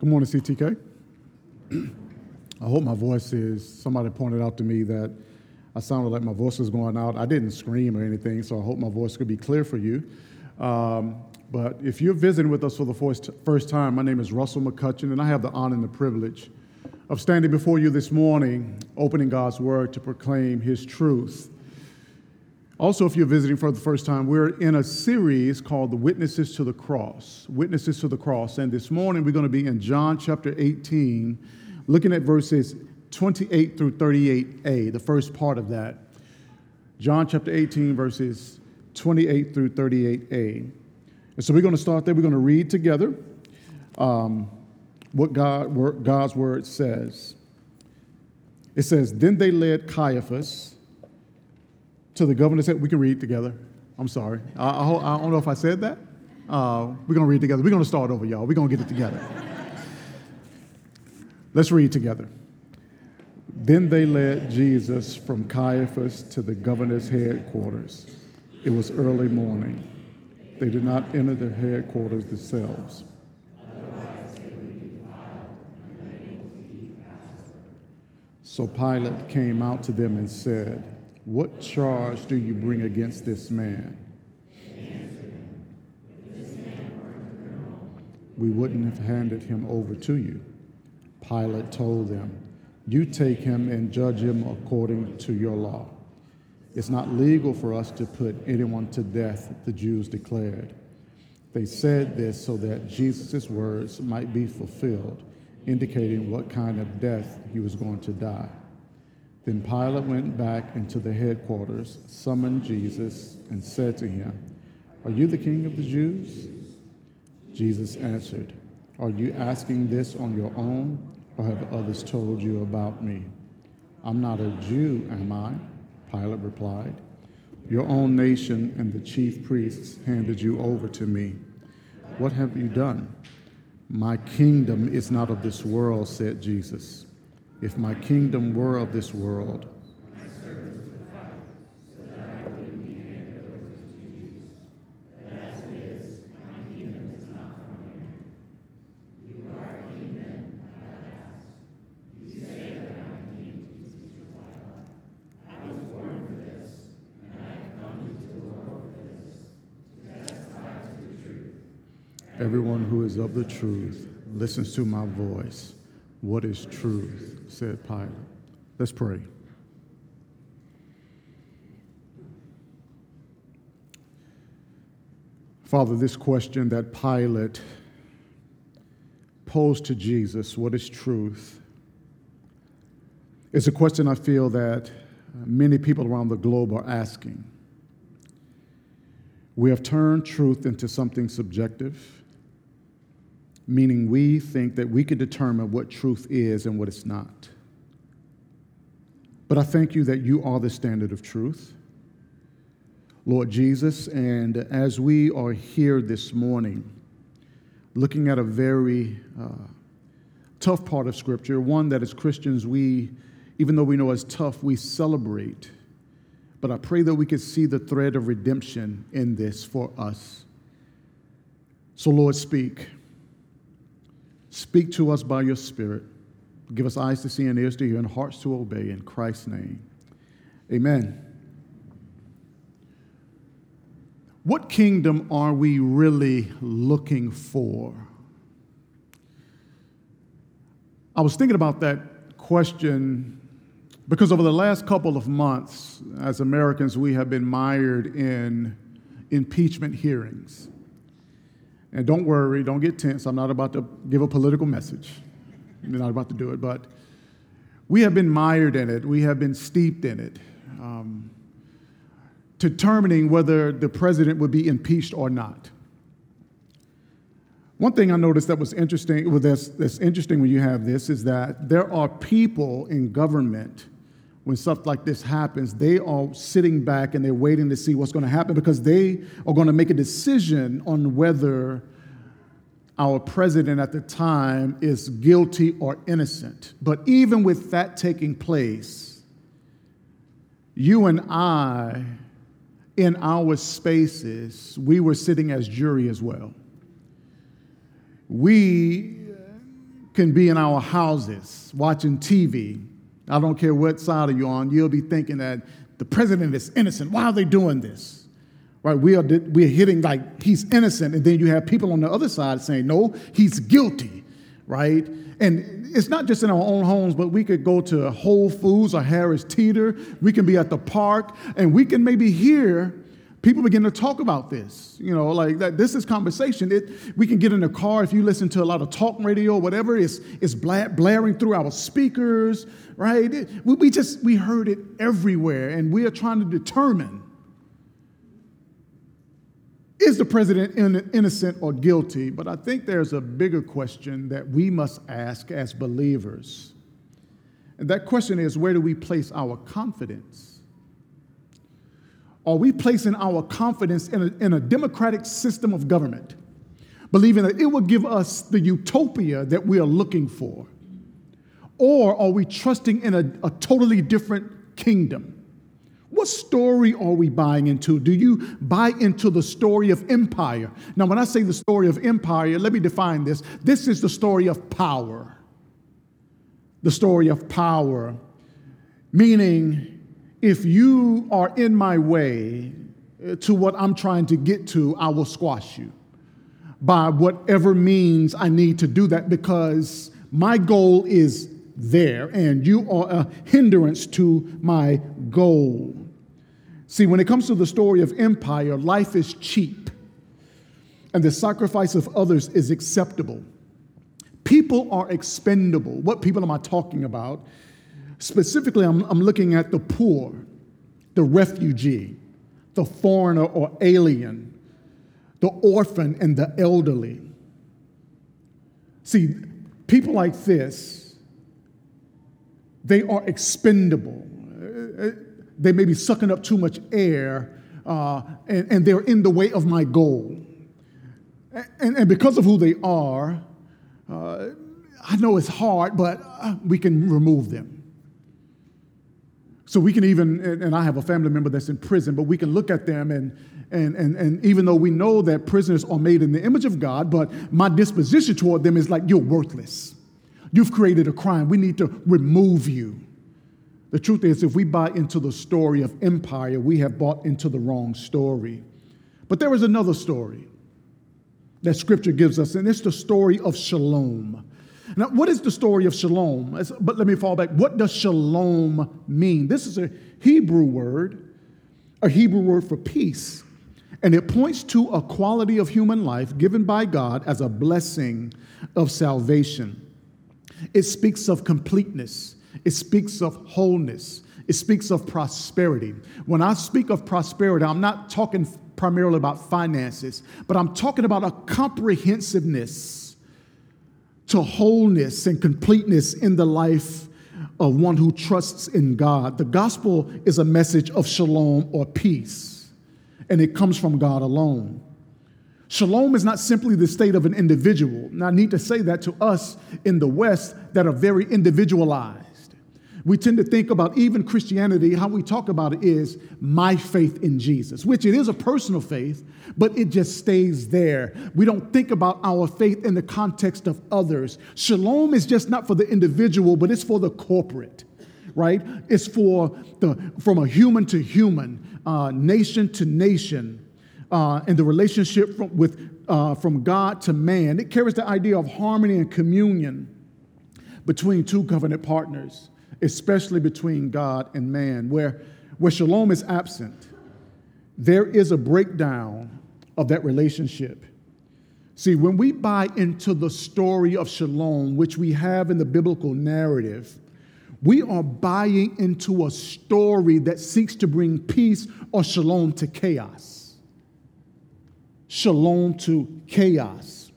Good morning, CTK. I hope my voice is. Somebody pointed out to me that I sounded like my voice was going out. I didn't scream or anything, so I hope my voice could be clear for you. Um, but if you're visiting with us for the first, first time, my name is Russell McCutcheon, and I have the honor and the privilege of standing before you this morning, opening God's Word to proclaim His truth. Also, if you're visiting for the first time, we're in a series called The Witnesses to the Cross. Witnesses to the Cross. And this morning we're going to be in John chapter 18, looking at verses 28 through 38a, the first part of that. John chapter 18, verses 28 through 38a. And so we're going to start there. We're going to read together um, what God, God's word says. It says, Then they led Caiaphas to the governor said, we can read together. I'm sorry. I, I, I don't know if I said that. Uh, we're going to read together. We're going to start over, y'all. We're going to get it together. Let's read together. Then they led Jesus from Caiaphas to the governor's headquarters. It was early morning. They did not enter the headquarters themselves. So Pilate came out to them and said, what charge do you bring against this man? We wouldn't have handed him over to you. Pilate told them, You take him and judge him according to your law. It's not legal for us to put anyone to death, the Jews declared. They said this so that Jesus' words might be fulfilled, indicating what kind of death he was going to die. Then Pilate went back into the headquarters, summoned Jesus, and said to him, Are you the king of the Jews? Jesus answered, Are you asking this on your own, or have others told you about me? I'm not a Jew, am I? Pilate replied. Your own nation and the chief priests handed you over to me. What have you done? My kingdom is not of this world, said Jesus. If my kingdom were of this world, Everyone who is of the truth listens to my voice. What is truth? said Pilate. Let's pray. Father, this question that Pilate posed to Jesus, what is truth? It's a question I feel that many people around the globe are asking. We have turned truth into something subjective meaning we think that we can determine what truth is and what it's not. But I thank you that you are the standard of truth, Lord Jesus. And as we are here this morning, looking at a very uh, tough part of Scripture, one that as Christians we, even though we know it's tough, we celebrate. But I pray that we could see the thread of redemption in this for us. So, Lord, speak. Speak to us by your Spirit. Give us eyes to see and ears to hear and hearts to obey in Christ's name. Amen. What kingdom are we really looking for? I was thinking about that question because over the last couple of months, as Americans, we have been mired in impeachment hearings. And don't worry, don't get tense. I'm not about to give a political message. I'm not about to do it, but we have been mired in it. We have been steeped in it, um, determining whether the president would be impeached or not. One thing I noticed that was interesting, well, that's, that's interesting when you have this, is that there are people in government when stuff like this happens, they are sitting back and they're waiting to see what's going to happen because they are going to make a decision on whether our president at the time is guilty or innocent. But even with that taking place, you and I, in our spaces, we were sitting as jury as well. We can be in our houses watching TV. I don't care what side you're on, you'll be thinking that the president is innocent. Why are they doing this? Right? We are, we are hitting like he's innocent, and then you have people on the other side saying, no, he's guilty, right? And it's not just in our own homes, but we could go to Whole Foods or Harris Teeter. We can be at the park, and we can maybe hear people begin to talk about this. You know, like that. This is conversation. It, we can get in the car if you listen to a lot of talk radio, whatever. It's it's blaring through our speakers, right? It, we, we just we heard it everywhere, and we are trying to determine is the president innocent or guilty? But I think there's a bigger question that we must ask as believers. And that question is where do we place our confidence? Are we placing our confidence in a, in a democratic system of government, believing that it will give us the utopia that we are looking for? Or are we trusting in a, a totally different kingdom? What story are we buying into? Do you buy into the story of empire? Now, when I say the story of empire, let me define this. This is the story of power. The story of power, meaning if you are in my way uh, to what I'm trying to get to, I will squash you by whatever means I need to do that because my goal is there and you are a hindrance to my goal. See, when it comes to the story of empire, life is cheap and the sacrifice of others is acceptable. People are expendable. What people am I talking about? Specifically, I'm, I'm looking at the poor, the refugee, the foreigner or alien, the orphan, and the elderly. See, people like this, they are expendable they may be sucking up too much air uh, and, and, they're in the way of my goal. And, and because of who they are, uh, I know it's hard, but uh, we can remove them. So we can even, and I have a family member that's in prison, but we can look at them and, and, and, and even though we know that prisoners are made in the image of God, but my disposition toward them is like, you're worthless. You've created a crime. We need to remove you. The truth is, if we buy into the story of empire, we have bought into the wrong story. But there is another story that scripture gives us, and it's the story of shalom. Now, what is the story of shalom? But let me fall back. What does shalom mean? This is a Hebrew word, a Hebrew word for peace, and it points to a quality of human life given by God as a blessing of salvation. It speaks of completeness it speaks of wholeness. It speaks of prosperity. When I speak of prosperity, I'm not talking primarily about finances, but I'm talking about a comprehensiveness to wholeness and completeness in the life of one who trusts in God. The gospel is a message of shalom or peace, and it comes from God alone. Shalom is not simply the state of an individual. And I need to say that to us in the West that are very individualized. We tend to think about even Christianity, how we talk about it is my faith in Jesus, which it is a personal faith, but it just stays there. We don't think about our faith in the context of others. Shalom is just not for the individual, but it's for the corporate, right? It's for the from a human to human, uh, nation to nation, uh, and the relationship from, with uh, from God to man. It carries the idea of harmony and communion between two covenant partners especially between God and man, where, where shalom is absent, there is a breakdown of that relationship. See, when we buy into the story of shalom, which we have in the biblical narrative, we are buying into a story that seeks to bring peace or shalom to chaos. Shalom to chaos.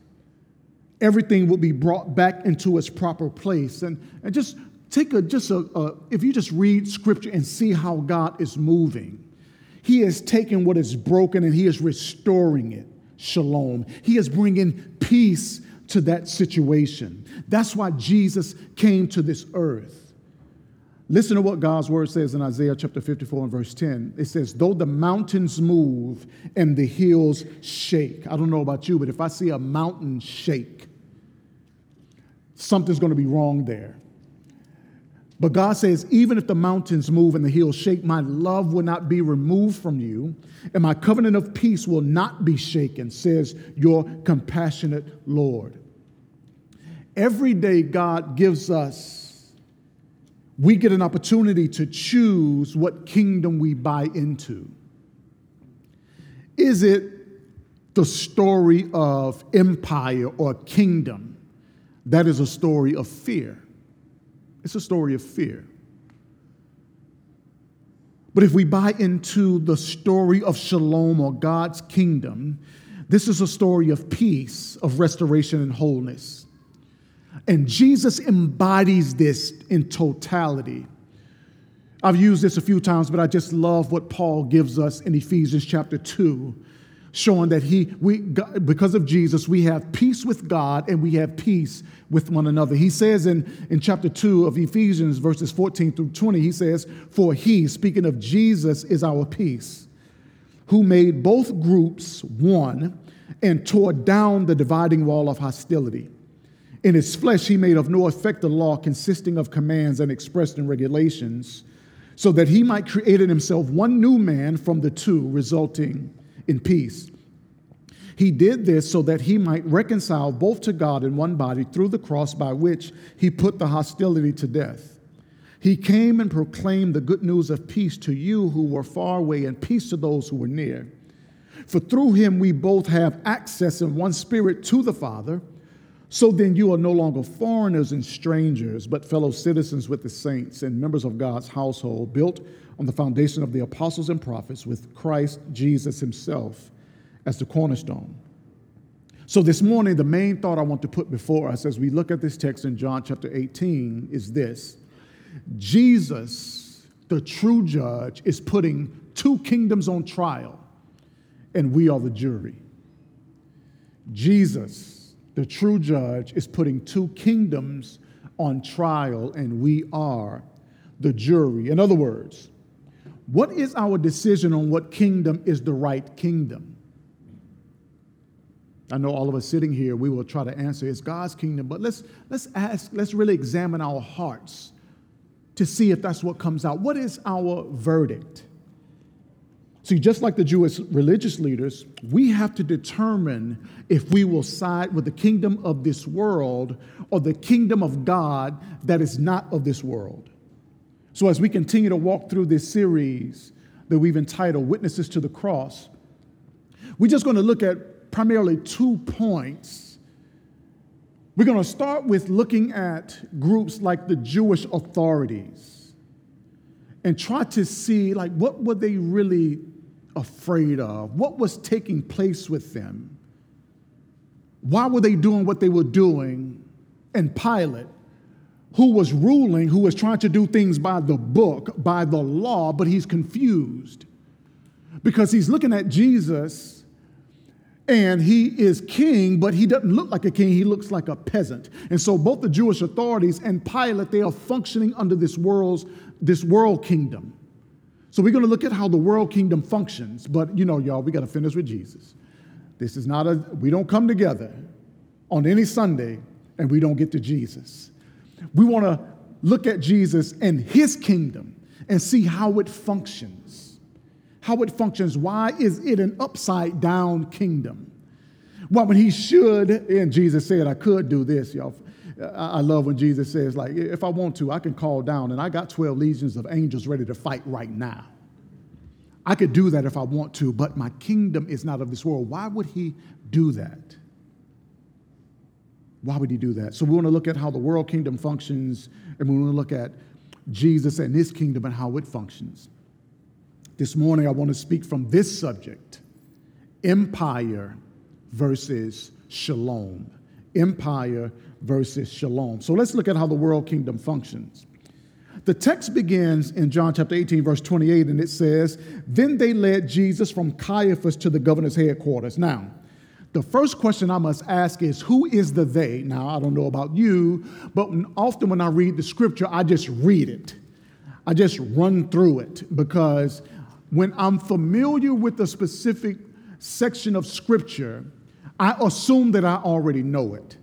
Everything will be brought back into its proper place. And, and just take a just a, a, if you just read scripture and see how God is moving. He is taking what is broken and he is restoring it. Shalom. He is bringing peace to that situation. That's why Jesus came to this earth. Listen to what God's word says in Isaiah chapter 54 and verse 10. It says, Though the mountains move and the hills shake. I don't know about you, but if I see a mountain shake, something's going to be wrong there. But God says, even if the mountains move and the hills shake, my love will not be removed from you, and my covenant of peace will not be shaken, says your compassionate Lord. Every day, God gives us, we get an opportunity to choose what kingdom we buy into. Is it the story of empire or kingdom? That is a story of fear. It's a story of fear. But if we buy into the story of shalom or God's kingdom, this is a story of peace, of restoration and wholeness. And Jesus embodies this in totality. I've used this a few times, but I just love what Paul gives us in Ephesians chapter 2 showing that he we because of Jesus we have peace with God and we have peace with one another. He says in in chapter 2 of Ephesians verses 14 through 20 he says for he speaking of Jesus is our peace who made both groups one and tore down the dividing wall of hostility. In his flesh he made of no effect the law consisting of commands and expressed in regulations so that he might create in himself one new man from the two resulting in peace. He did this so that he might reconcile both to God in one body through the cross by which he put the hostility to death. He came and proclaimed the good news of peace to you who were far away and peace to those who were near. For through him we both have access in one spirit to the Father. So then you are no longer foreigners and strangers, but fellow citizens with the saints and members of God's household, built on the foundation of the apostles and prophets with Christ Jesus himself as the cornerstone. So, this morning, the main thought I want to put before us as we look at this text in John chapter 18 is this Jesus, the true judge, is putting two kingdoms on trial, and we are the jury. Jesus, the true judge, is putting two kingdoms on trial, and we are the jury. In other words, what is our decision on what kingdom is the right kingdom? I know all of us sitting here, we will try to answer it's God's kingdom, but let's, let's ask, let's really examine our hearts to see if that's what comes out. What is our verdict? See, just like the Jewish religious leaders, we have to determine if we will side with the kingdom of this world or the kingdom of God that is not of this world. So, as we continue to walk through this series that we've entitled Witnesses to the Cross, we're just going to look at primarily two points. We're going to start with looking at groups like the Jewish authorities and try to see like what were they really afraid of? What was taking place with them? Why were they doing what they were doing? And Pilate who was ruling, who was trying to do things by the book, by the law, but he's confused because he's looking at Jesus and he is king, but he doesn't look like a king, he looks like a peasant. And so both the Jewish authorities and Pilate, they are functioning under this world's this world kingdom. So we're going to look at how the world kingdom functions, but you know, y'all, we got to finish with Jesus. This is not a we don't come together on any Sunday and we don't get to Jesus. We want to look at Jesus and his kingdom and see how it functions. How it functions. Why is it an upside down kingdom? Well, when he should, and Jesus said, I could do this, y'all. I love when Jesus says, like, if I want to, I can call down, and I got 12 legions of angels ready to fight right now. I could do that if I want to, but my kingdom is not of this world. Why would he do that? Why would he do that? So we want to look at how the world kingdom functions, and we want to look at Jesus and his kingdom and how it functions. This morning, I want to speak from this subject empire versus shalom. Empire versus shalom. So let's look at how the world kingdom functions. The text begins in John chapter 18, verse 28, and it says, Then they led Jesus from Caiaphas to the governor's headquarters. Now, the first question I must ask is who is the they? Now, I don't know about you, but often when I read the scripture, I just read it. I just run through it because when I'm familiar with a specific section of scripture, I assume that I already know it.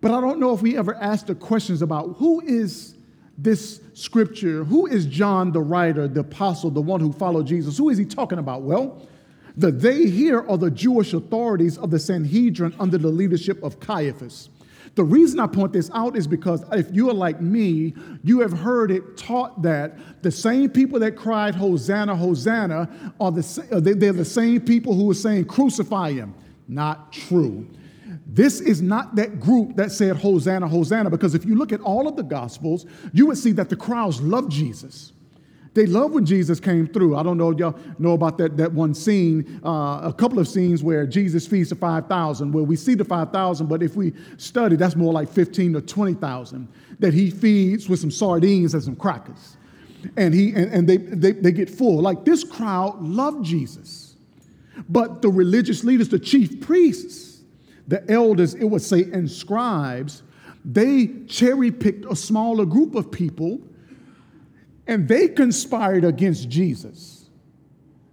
But I don't know if we ever ask the questions about who is this scripture? Who is John the writer, the apostle, the one who followed Jesus? Who is he talking about? Well, the they here are the Jewish authorities of the Sanhedrin under the leadership of Caiaphas. The reason I point this out is because if you are like me, you have heard it taught that the same people that cried, Hosanna, Hosanna, are the, uh, they're the same people who are saying, crucify him. Not true. This is not that group that said, Hosanna, Hosanna, because if you look at all of the Gospels, you would see that the crowds loved Jesus. They loved when Jesus came through. I don't know if y'all know about that, that one scene, uh, a couple of scenes where Jesus feeds the 5,000, where we see the 5,000, but if we study, that's more like 15 to 20,000 that he feeds with some sardines and some crackers. And, he, and, and they, they, they get full. Like this crowd loved Jesus. But the religious leaders, the chief priests, the elders, it would say, and scribes, they cherry picked a smaller group of people and they conspired against Jesus.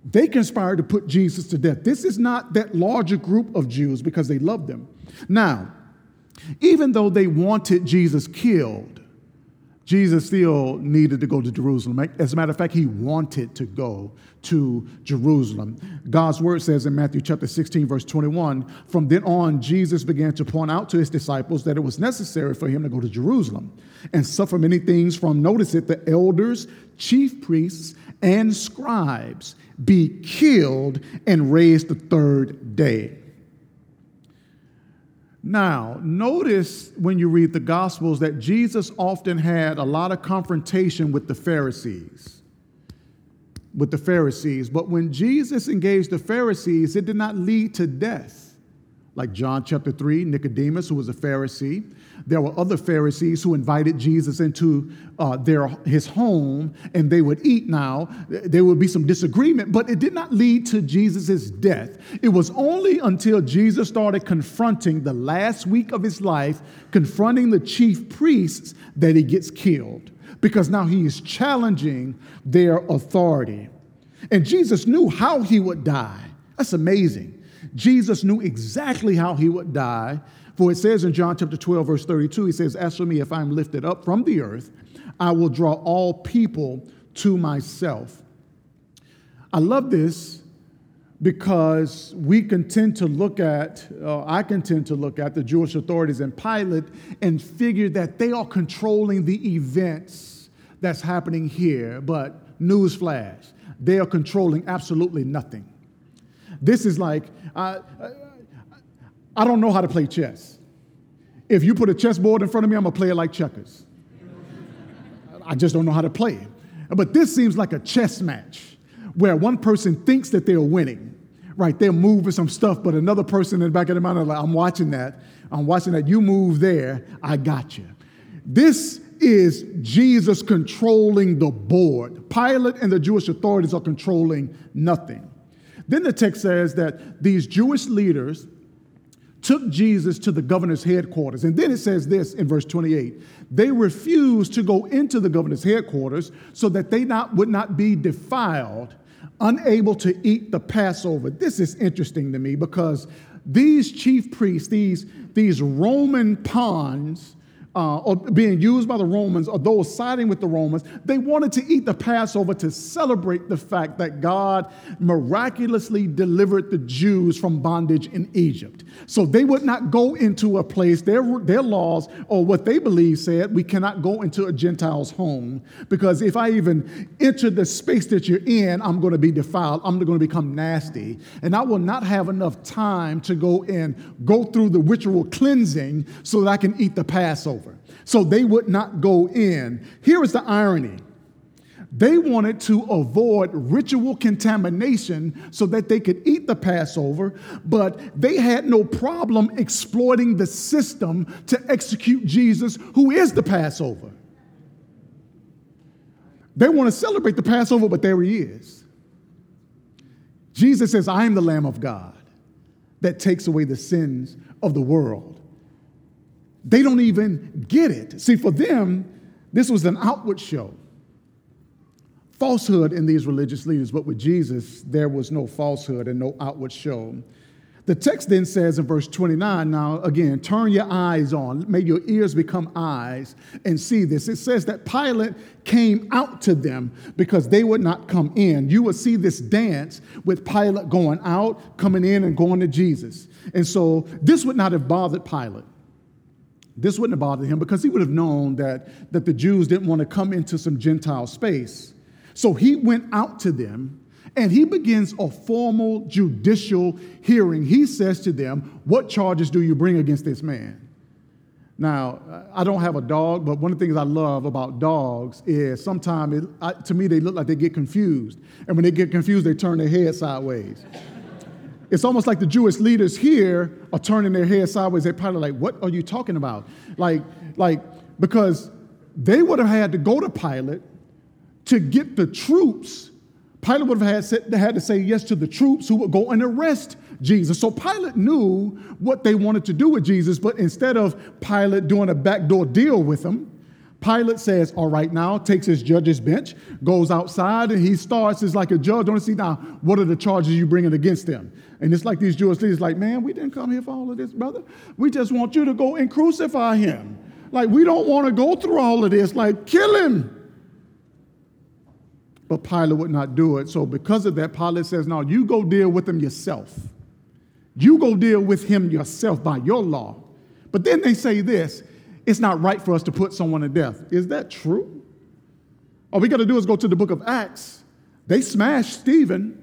They conspired to put Jesus to death. This is not that larger group of Jews because they loved them. Now, even though they wanted Jesus killed, Jesus still needed to go to Jerusalem. As a matter of fact, he wanted to go to Jerusalem. God's word says in Matthew chapter 16, verse 21 From then on, Jesus began to point out to his disciples that it was necessary for him to go to Jerusalem and suffer many things from, notice it, the elders, chief priests, and scribes, be killed and raised the third day. Now, notice when you read the Gospels that Jesus often had a lot of confrontation with the Pharisees. With the Pharisees. But when Jesus engaged the Pharisees, it did not lead to death. Like John chapter 3, Nicodemus, who was a Pharisee, there were other Pharisees who invited Jesus into uh, their, his home and they would eat now. There would be some disagreement, but it did not lead to Jesus' death. It was only until Jesus started confronting the last week of his life, confronting the chief priests, that he gets killed because now he is challenging their authority. And Jesus knew how he would die. That's amazing. Jesus knew exactly how he would die for it says in John chapter 12, verse 32, he says, As for me, if I'm lifted up from the earth, I will draw all people to myself. I love this because we can tend to look at, uh, I can tend to look at the Jewish authorities and Pilate and figure that they are controlling the events that's happening here. But newsflash, they are controlling absolutely nothing. This is like, uh, I don't know how to play chess. If you put a chessboard in front of me, I'm gonna play it like checkers. I just don't know how to play it. But this seems like a chess match where one person thinks that they're winning, right? They're moving some stuff, but another person in the back of their mind is like, I'm watching that. I'm watching that. You move there, I got you. This is Jesus controlling the board. Pilate and the Jewish authorities are controlling nothing. Then the text says that these Jewish leaders took Jesus to the governor's headquarters. And then it says this in verse 28 they refused to go into the governor's headquarters so that they not, would not be defiled, unable to eat the Passover. This is interesting to me because these chief priests, these, these Roman pawns, uh, or being used by the Romans or those siding with the Romans, they wanted to eat the Passover to celebrate the fact that God miraculously delivered the Jews from bondage in Egypt. So they would not go into a place, their, their laws or what they believe said, we cannot go into a Gentile's home because if I even enter the space that you're in, I'm going to be defiled. I'm going to become nasty. And I will not have enough time to go and go through the ritual cleansing so that I can eat the Passover so they would not go in. Here is the irony they wanted to avoid ritual contamination so that they could eat the Passover, but they had no problem exploiting the system to execute Jesus, who is the Passover. They want to celebrate the Passover, but there he is. Jesus says, I am the Lamb of God that takes away the sins of the world. They don't even get it. See, for them, this was an outward show. Falsehood in these religious leaders, but with Jesus, there was no falsehood and no outward show. The text then says in verse 29, now again, turn your eyes on, may your ears become eyes and see this. It says that Pilate came out to them because they would not come in. You will see this dance with Pilate going out, coming in, and going to Jesus. And so this would not have bothered Pilate. This wouldn't have bothered him because he would have known that, that the Jews didn't want to come into some Gentile space. So he went out to them and he begins a formal judicial hearing. He says to them, What charges do you bring against this man? Now, I don't have a dog, but one of the things I love about dogs is sometimes, to me, they look like they get confused. And when they get confused, they turn their head sideways. It's almost like the Jewish leaders here are turning their head sideways. They're probably like, What are you talking about? Like, like because they would have had to go to Pilate to get the troops Pilate would have had, had to say yes to the troops who would go and arrest Jesus. So Pilate knew what they wanted to do with Jesus, but instead of Pilate doing a backdoor deal with him, Pilate says, All right, now, takes his judge's bench, goes outside, and he starts as like a judge. Don't see now, what are the charges you bringing against them? And it's like these Jewish leaders, like, man, we didn't come here for all of this, brother. We just want you to go and crucify him. Like, we don't want to go through all of this. Like, kill him. But Pilate would not do it. So, because of that, Pilate says, No, you go deal with him yourself. You go deal with him yourself by your law. But then they say this it's not right for us to put someone to death. Is that true? All we got to do is go to the book of Acts. They smashed Stephen.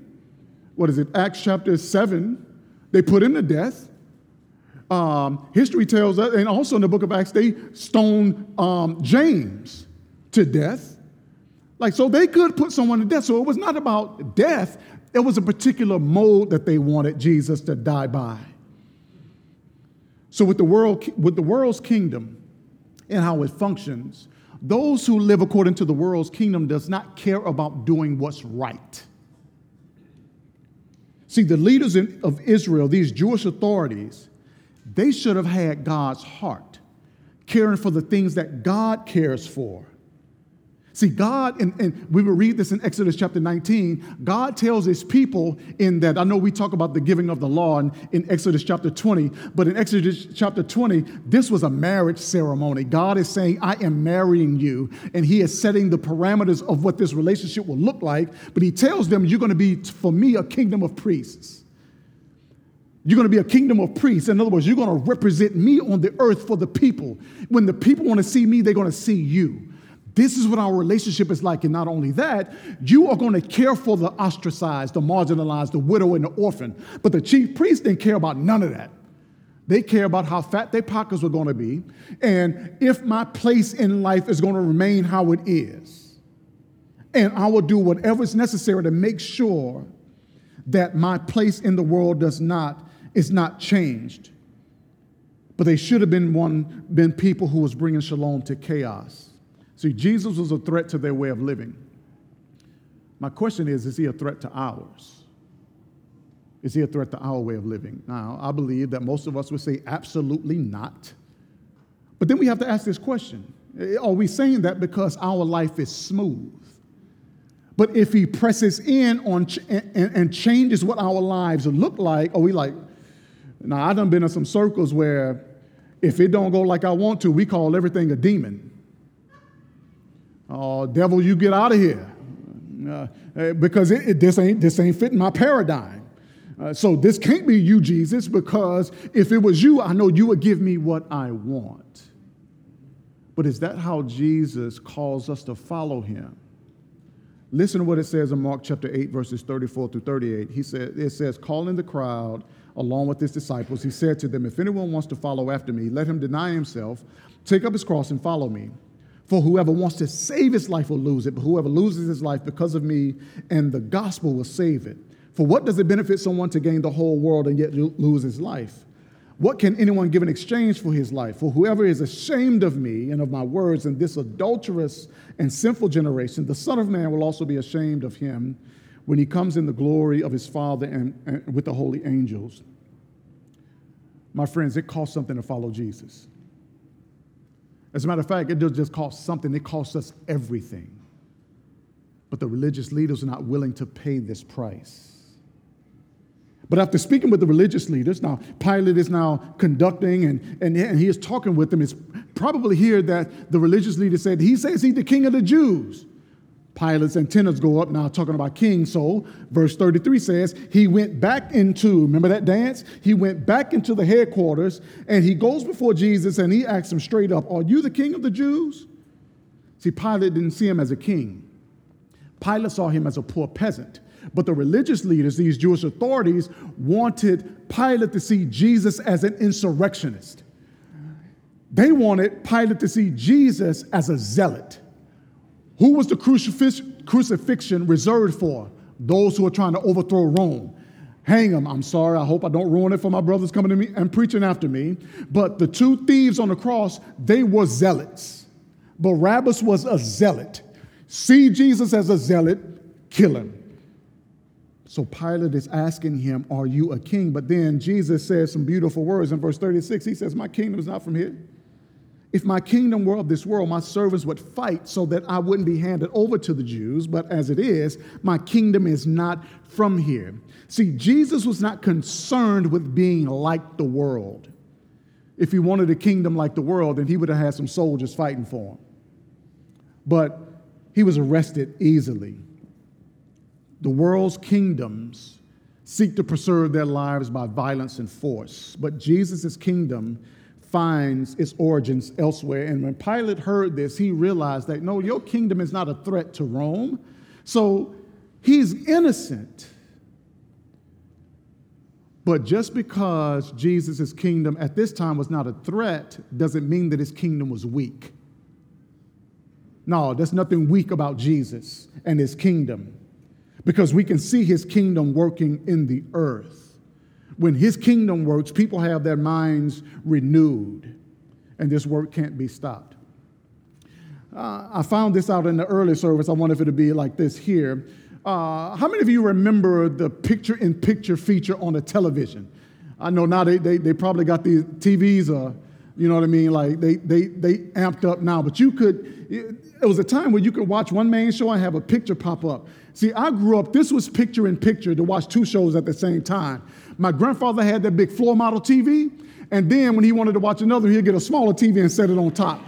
What is it? Acts chapter 7. They put him to death. Um, history tells us, and also in the book of Acts, they stoned um, James to death. Like, so they could put someone to death. So it was not about death, it was a particular mode that they wanted Jesus to die by. So with the world, with the world's kingdom and how it functions, those who live according to the world's kingdom does not care about doing what's right. See, the leaders of Israel, these Jewish authorities, they should have had God's heart, caring for the things that God cares for. See, God, and, and we will read this in Exodus chapter 19. God tells his people in that, I know we talk about the giving of the law in, in Exodus chapter 20, but in Exodus chapter 20, this was a marriage ceremony. God is saying, I am marrying you, and he is setting the parameters of what this relationship will look like. But he tells them, You're going to be, for me, a kingdom of priests. You're going to be a kingdom of priests. In other words, you're going to represent me on the earth for the people. When the people want to see me, they're going to see you. This is what our relationship is like. And not only that, you are going to care for the ostracized, the marginalized, the widow, and the orphan. But the chief priests didn't care about none of that. They care about how fat their pockets were going to be and if my place in life is going to remain how it is. And I will do whatever is necessary to make sure that my place in the world does not is not changed. But they should have been one been people who was bringing shalom to chaos. See, Jesus was a threat to their way of living. My question is is he a threat to ours? Is he a threat to our way of living? Now, I believe that most of us would say absolutely not. But then we have to ask this question Are we saying that because our life is smooth? But if he presses in on ch- and, and, changes what our lives look like, are we like, now I've done been in some circles where if it don't go like I want to, we call everything a demon. Oh, devil, you get out of here. Uh, eh, because it, it, this, ain't, this ain't fitting my paradigm. Uh, so this can't be you, Jesus, because if it was you, I know you would give me what I want. But is that how Jesus calls us to follow him? Listen to what it says in Mark chapter 8, verses 34 through 38. He said, it says, calling the crowd along with his disciples, he said to them, If anyone wants to follow after me, let him deny himself, take up his cross, and follow me. For whoever wants to save his life will lose it, but whoever loses his life because of me and the gospel will save it. For what does it benefit someone to gain the whole world and yet lose his life? What can anyone give in exchange for his life? For whoever is ashamed of me and of my words in this adulterous and sinful generation, the Son of Man will also be ashamed of him when he comes in the glory of his Father and, and with the holy angels. My friends, it costs something to follow Jesus. As a matter of fact, it doesn't just cost something, it costs us everything. But the religious leaders are not willing to pay this price. But after speaking with the religious leaders, now Pilate is now conducting and, and, and he is talking with them. It's probably here that the religious leader said, He says he's the king of the Jews. Pilate's antennas go up now, talking about king. So, verse 33 says, He went back into, remember that dance? He went back into the headquarters and he goes before Jesus and he asks him straight up, Are you the king of the Jews? See, Pilate didn't see him as a king, Pilate saw him as a poor peasant. But the religious leaders, these Jewish authorities, wanted Pilate to see Jesus as an insurrectionist. They wanted Pilate to see Jesus as a zealot. Who was the crucifix- crucifixion reserved for? Those who are trying to overthrow Rome. Hang them. I'm sorry. I hope I don't ruin it for my brothers coming to me and preaching after me. But the two thieves on the cross, they were zealots. Barabbas was a zealot. See Jesus as a zealot, kill him. So Pilate is asking him, Are you a king? But then Jesus says some beautiful words in verse 36. He says, My kingdom is not from here. If my kingdom were of this world, my servants would fight so that I wouldn't be handed over to the Jews. But as it is, my kingdom is not from here. See, Jesus was not concerned with being like the world. If he wanted a kingdom like the world, then he would have had some soldiers fighting for him. But he was arrested easily. The world's kingdoms seek to preserve their lives by violence and force, but Jesus' kingdom finds its origins elsewhere. And when Pilate heard this, he realized that no, your kingdom is not a threat to Rome. So he's innocent. But just because Jesus' kingdom at this time was not a threat doesn't mean that his kingdom was weak. No, there's nothing weak about Jesus and his kingdom because we can see his kingdom working in the earth. When his kingdom works, people have their minds renewed, and this work can't be stopped. Uh, I found this out in the early service. I wonder if it'll be like this here. Uh, how many of you remember the picture in picture feature on the television? I know now they, they, they probably got these TVs, uh, you know what I mean? Like they, they, they amped up now, but you could, it was a time where you could watch one main show and have a picture pop up. See, I grew up, this was picture in picture to watch two shows at the same time. My grandfather had that big floor model TV, and then when he wanted to watch another, he'd get a smaller TV and set it on top.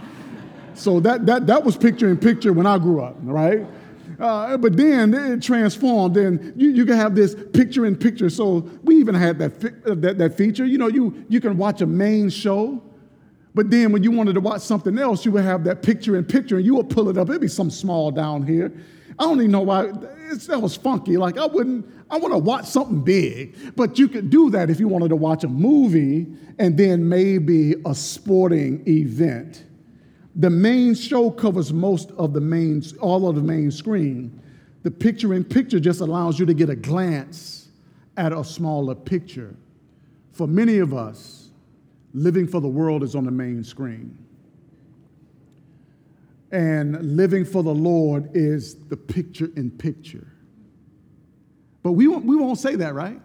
So that, that, that was picture in picture when I grew up, right? Uh, but then it transformed, and you, you can have this picture in picture. So we even had that, that, that feature. You know, you, you can watch a main show, but then when you wanted to watch something else, you would have that picture in picture, and you would pull it up. It'd be some small down here. I don't even know why that was funky. Like I wouldn't, I want to watch something big, but you could do that if you wanted to watch a movie and then maybe a sporting event. The main show covers most of the main, all of the main screen. The picture in picture just allows you to get a glance at a smaller picture. For many of us, living for the world is on the main screen and living for the Lord is the picture in picture. But we won't, we won't say that, right?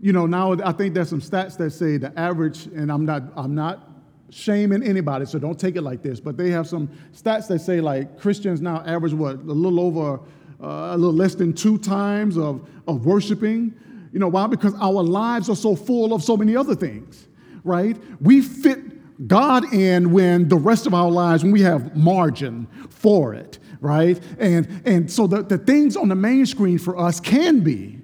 You know, now I think there's some stats that say the average, and I'm not, I'm not shaming anybody, so don't take it like this, but they have some stats that say like Christians now average what, a little over, uh, a little less than two times of, of worshiping. You know why? Because our lives are so full of so many other things, right? We fit God in when the rest of our lives, when we have margin for it, right? And, and so the, the things on the main screen for us can be,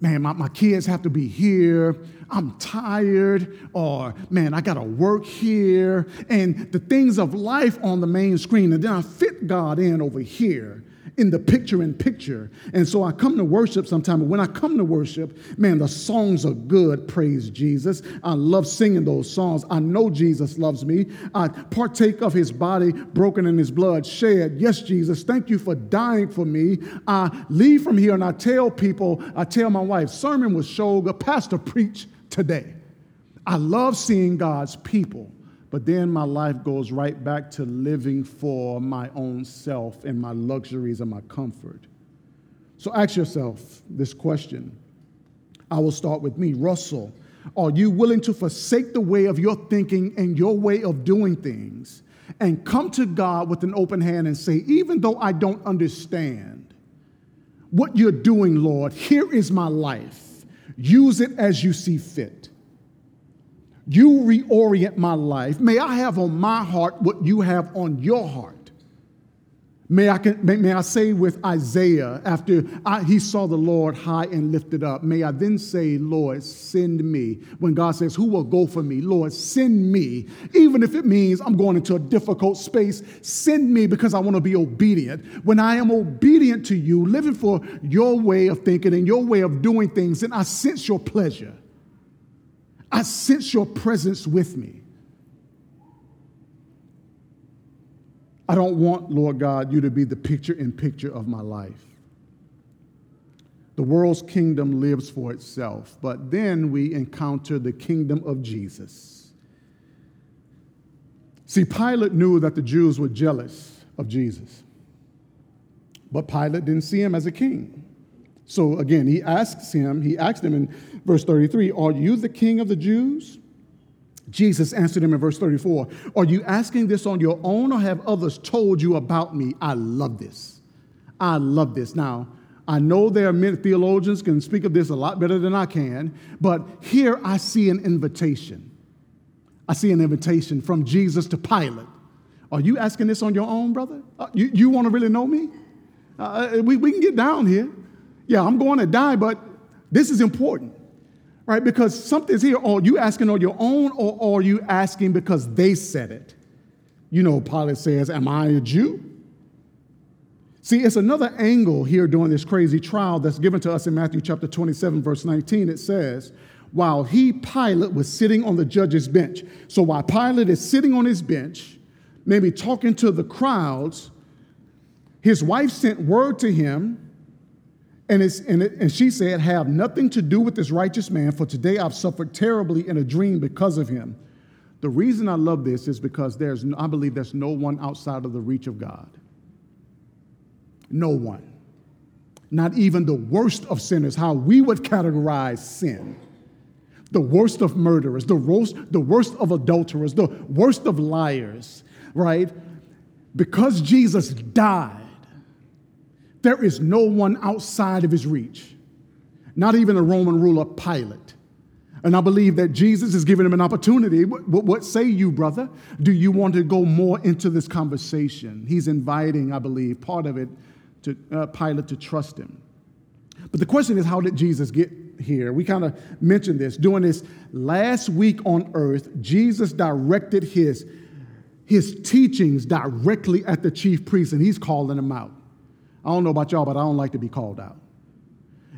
man, my, my kids have to be here. I'm tired, or man, I gotta work here, and the things of life on the main screen, and then I fit God in over here in the picture in picture. And so I come to worship sometime. When I come to worship, man, the songs are good. Praise Jesus. I love singing those songs. I know Jesus loves me. I partake of his body broken and his blood shed. Yes, Jesus, thank you for dying for me. I leave from here and I tell people, I tell my wife, sermon was showed, a pastor preach today. I love seeing God's people. But then my life goes right back to living for my own self and my luxuries and my comfort. So ask yourself this question. I will start with me. Russell, are you willing to forsake the way of your thinking and your way of doing things and come to God with an open hand and say, even though I don't understand what you're doing, Lord, here is my life. Use it as you see fit. You reorient my life. May I have on my heart what you have on your heart. May I, may, may I say with Isaiah, after I, he saw the Lord high and lifted up, may I then say, Lord, send me. When God says, Who will go for me? Lord, send me. Even if it means I'm going into a difficult space, send me because I want to be obedient. When I am obedient to you, living for your way of thinking and your way of doing things, then I sense your pleasure. I sense your presence with me. I don't want, Lord God, you to be the picture in picture of my life. The world's kingdom lives for itself, but then we encounter the kingdom of Jesus. See, Pilate knew that the Jews were jealous of Jesus, but Pilate didn't see him as a king. So again, he asks him, he asked him in verse 33, Are you the king of the Jews? Jesus answered him in verse 34 Are you asking this on your own or have others told you about me? I love this. I love this. Now, I know there are many theologians can speak of this a lot better than I can, but here I see an invitation. I see an invitation from Jesus to Pilate. Are you asking this on your own, brother? Uh, you, you want to really know me? Uh, we, we can get down here. Yeah, I'm going to die, but this is important right? Because something's here. Are you asking on your own or are you asking because they said it? You know, Pilate says, Am I a Jew? See, it's another angle here during this crazy trial that's given to us in Matthew chapter 27, verse 19. It says, While he, Pilate, was sitting on the judge's bench. So while Pilate is sitting on his bench, maybe talking to the crowds, his wife sent word to him and, and, it, and she said, Have nothing to do with this righteous man, for today I've suffered terribly in a dream because of him. The reason I love this is because there's, I believe there's no one outside of the reach of God. No one. Not even the worst of sinners, how we would categorize sin. The worst of murderers, the worst, the worst of adulterers, the worst of liars, right? Because Jesus died there is no one outside of his reach, not even the Roman ruler, Pilate. And I believe that Jesus is giving him an opportunity. What, what, say you, brother? Do you want to go more into this conversation? He's inviting, I believe, part of it to uh, Pilate to trust him. But the question is, how did Jesus get here? We kind of mentioned this. During this last week on earth, Jesus directed his, his teachings directly at the chief priest, and he's calling them out. I don't know about y'all, but I don't like to be called out.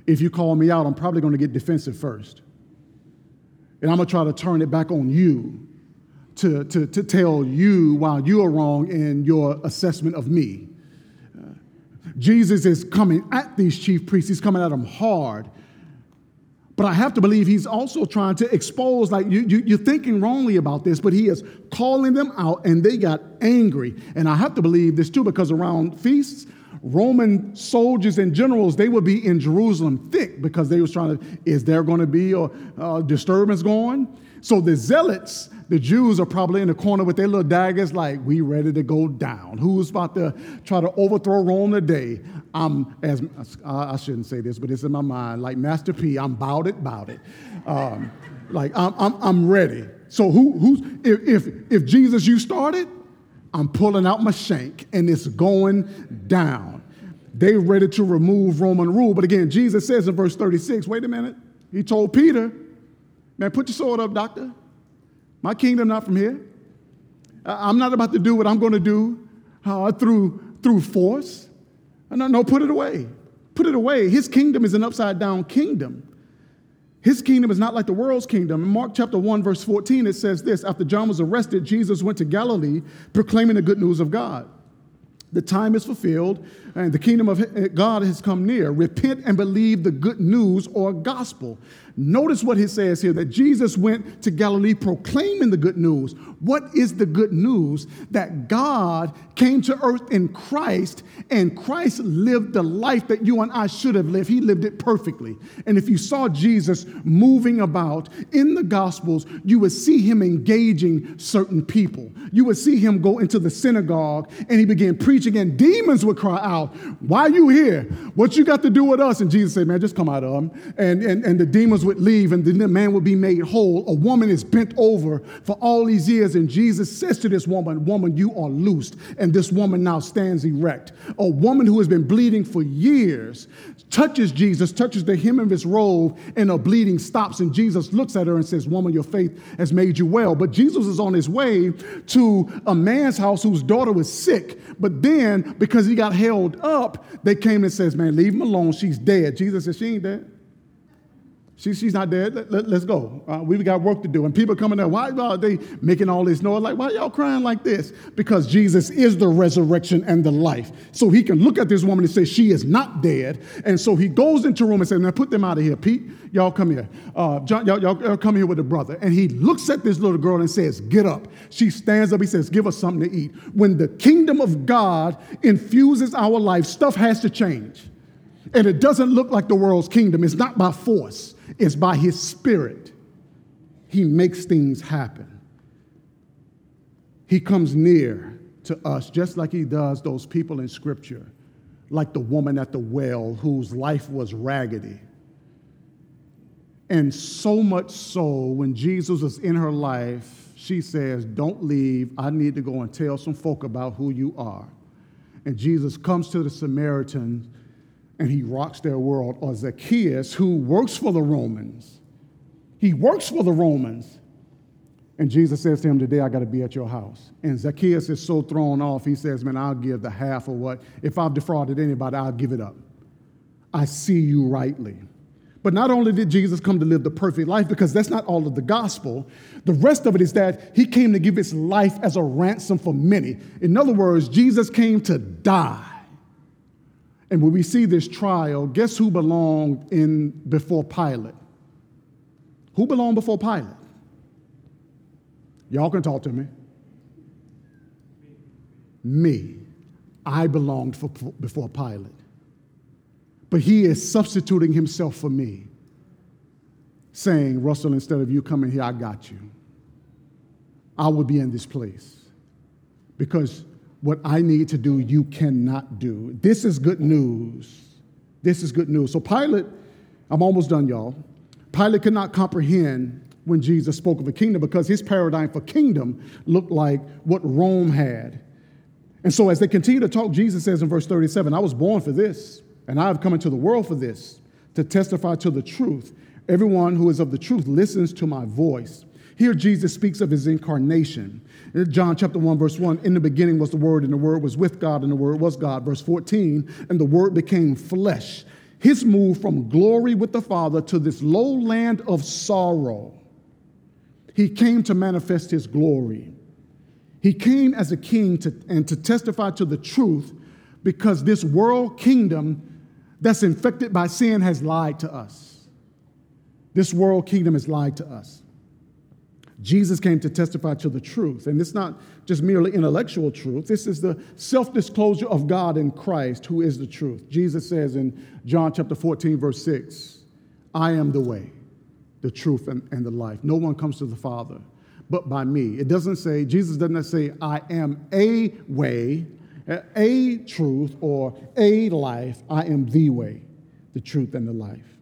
If you call me out, I'm probably going to get defensive first. And I'm going to try to turn it back on you to, to, to tell you why you are wrong in your assessment of me. Jesus is coming at these chief priests, he's coming at them hard. But I have to believe he's also trying to expose, like, you, you, you're thinking wrongly about this, but he is calling them out and they got angry. And I have to believe this too, because around feasts, Roman soldiers and generals, they would be in Jerusalem thick because they was trying to, is there going to be a, a disturbance going? So the zealots, the Jews are probably in the corner with their little daggers, like, we ready to go down. Who's about to try to overthrow Rome today? I'm, as I shouldn't say this, but it's in my mind, like Master P, I'm bout it, bout it. Um, like, I'm, I'm, I'm ready. So who, who's, if, if, if Jesus, you started, I'm pulling out my shank and it's going down. They ready to remove Roman rule. But again, Jesus says in verse 36, wait a minute. He told Peter, man, put your sword up, doctor. My kingdom not from here. I'm not about to do what I'm going to do uh, through, through force. No, no, put it away. Put it away. His kingdom is an upside down kingdom. His kingdom is not like the world's kingdom. In Mark chapter 1, verse 14, it says this After John was arrested, Jesus went to Galilee proclaiming the good news of God. The time is fulfilled, and the kingdom of God has come near. Repent and believe the good news or gospel. Notice what he says here that Jesus went to Galilee proclaiming the good news. What is the good news? That God came to earth in Christ and Christ lived the life that you and I should have lived. He lived it perfectly. And if you saw Jesus moving about in the Gospels, you would see him engaging certain people. You would see him go into the synagogue and he began preaching, and demons would cry out. Why are you here? What you got to do with us? And Jesus said, Man, just come out of them. And, and, and the demons would leave, and the man would be made whole. A woman is bent over for all these years, and Jesus says to this woman, Woman, you are loosed. And this woman now stands erect. A woman who has been bleeding for years touches Jesus, touches the hem of his robe, and a bleeding stops. And Jesus looks at her and says, Woman, your faith has made you well. But Jesus is on his way to a man's house whose daughter was sick. But then, because he got held up, they came and says, Man, leave him alone. She's dead. Jesus says, She ain't dead. She, she's not dead. Let, us let, go. Uh, we got work to do. And people coming there, why are they making all this noise? Like, why y'all crying like this? Because Jesus is the resurrection and the life. So he can look at this woman and say, she is not dead. And so he goes into a room and says, now put them out of here. Pete, y'all come here. Uh, John, y'all, y'all come here with the brother. And he looks at this little girl and says, get up. She stands up. He says, give us something to eat. When the kingdom of God infuses our life, stuff has to change. And it doesn't look like the world's kingdom. It's not by force. It's by His Spirit. He makes things happen. He comes near to us just like He does those people in Scripture, like the woman at the well whose life was raggedy. And so much so, when Jesus was in her life, she says, Don't leave. I need to go and tell some folk about who you are. And Jesus comes to the Samaritan and he rocks their world, or Zacchaeus, who works for the Romans. He works for the Romans. And Jesus says to him, Today I got to be at your house. And Zacchaeus is so thrown off, he says, Man, I'll give the half of what, if I've defrauded anybody, I'll give it up. I see you rightly. But not only did Jesus come to live the perfect life, because that's not all of the gospel, the rest of it is that he came to give his life as a ransom for many. In other words, Jesus came to die and when we see this trial, guess who belonged in before Pilate? Who belonged before Pilate? Y'all can talk to me. Me. I belonged for, before Pilate. But he is substituting himself for me, saying, Russell, instead of you coming here, I got you. I will be in this place because what I need to do, you cannot do. This is good news. This is good news. So, Pilate, I'm almost done, y'all. Pilate could not comprehend when Jesus spoke of a kingdom because his paradigm for kingdom looked like what Rome had. And so, as they continue to talk, Jesus says in verse 37 I was born for this, and I have come into the world for this, to testify to the truth. Everyone who is of the truth listens to my voice. Here, Jesus speaks of his incarnation. John chapter 1, verse 1 In the beginning was the Word, and the Word was with God, and the Word was God. Verse 14, and the Word became flesh. His move from glory with the Father to this low land of sorrow. He came to manifest his glory. He came as a king to, and to testify to the truth because this world kingdom that's infected by sin has lied to us. This world kingdom has lied to us. Jesus came to testify to the truth. And it's not just merely intellectual truth, this is the self disclosure of God in Christ, who is the truth. Jesus says in John chapter 14, verse 6, I am the way, the truth, and, and the life. No one comes to the Father but by me. It doesn't say, Jesus doesn't say, I am a way, a truth, or a life. I am the way, the truth, and the life.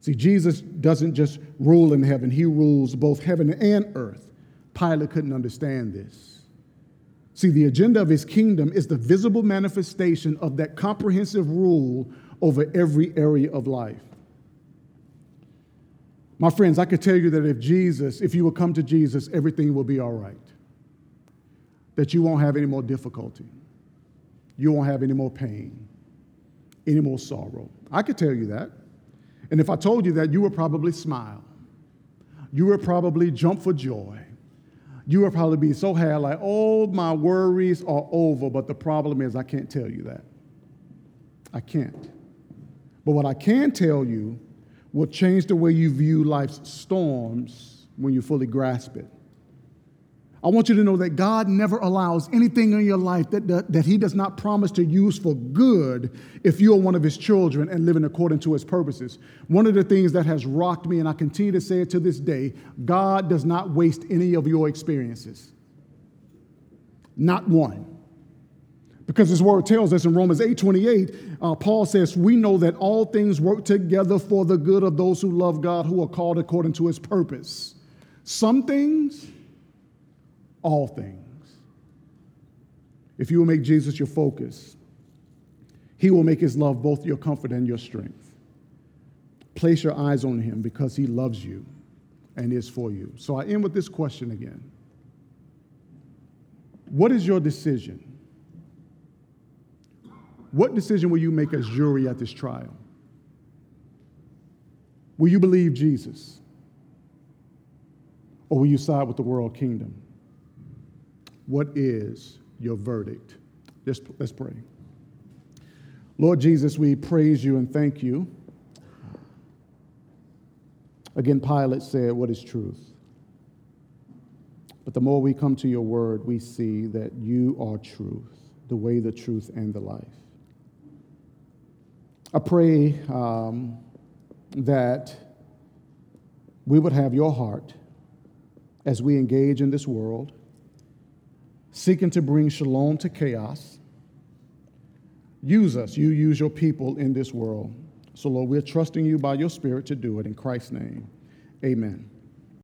See, Jesus doesn't just rule in heaven, he rules both heaven and earth. Pilate couldn't understand this. See, the agenda of his kingdom is the visible manifestation of that comprehensive rule over every area of life. My friends, I could tell you that if Jesus, if you will come to Jesus, everything will be all right. That you won't have any more difficulty. You won't have any more pain, any more sorrow. I could tell you that. And if I told you that, you would probably smile. You would probably jump for joy. You would probably be so happy, like, oh, my worries are over. But the problem is, I can't tell you that. I can't. But what I can tell you will change the way you view life's storms when you fully grasp it. I want you to know that God never allows anything in your life that, that, that, He does not promise to use for good if you are one of His children and living according to His purposes. One of the things that has rocked me, and I continue to say it to this day God does not waste any of your experiences. Not one. Because his word tells us in Romans 8 28, uh, Paul says, We know that all things work together for the good of those who love God, who are called according to his purpose. Some things, all things. If you will make Jesus your focus, he will make his love both your comfort and your strength. Place your eyes on him because he loves you and is for you. So I end with this question again What is your decision? What decision will you make as jury at this trial? Will you believe Jesus? Or will you side with the world kingdom? What is your verdict? Just, let's pray. Lord Jesus, we praise you and thank you. Again, Pilate said, What is truth? But the more we come to your word, we see that you are truth, the way, the truth, and the life. I pray um, that we would have your heart as we engage in this world, seeking to bring shalom to chaos. Use us, you use your people in this world. So, Lord, we're trusting you by your Spirit to do it. In Christ's name, amen.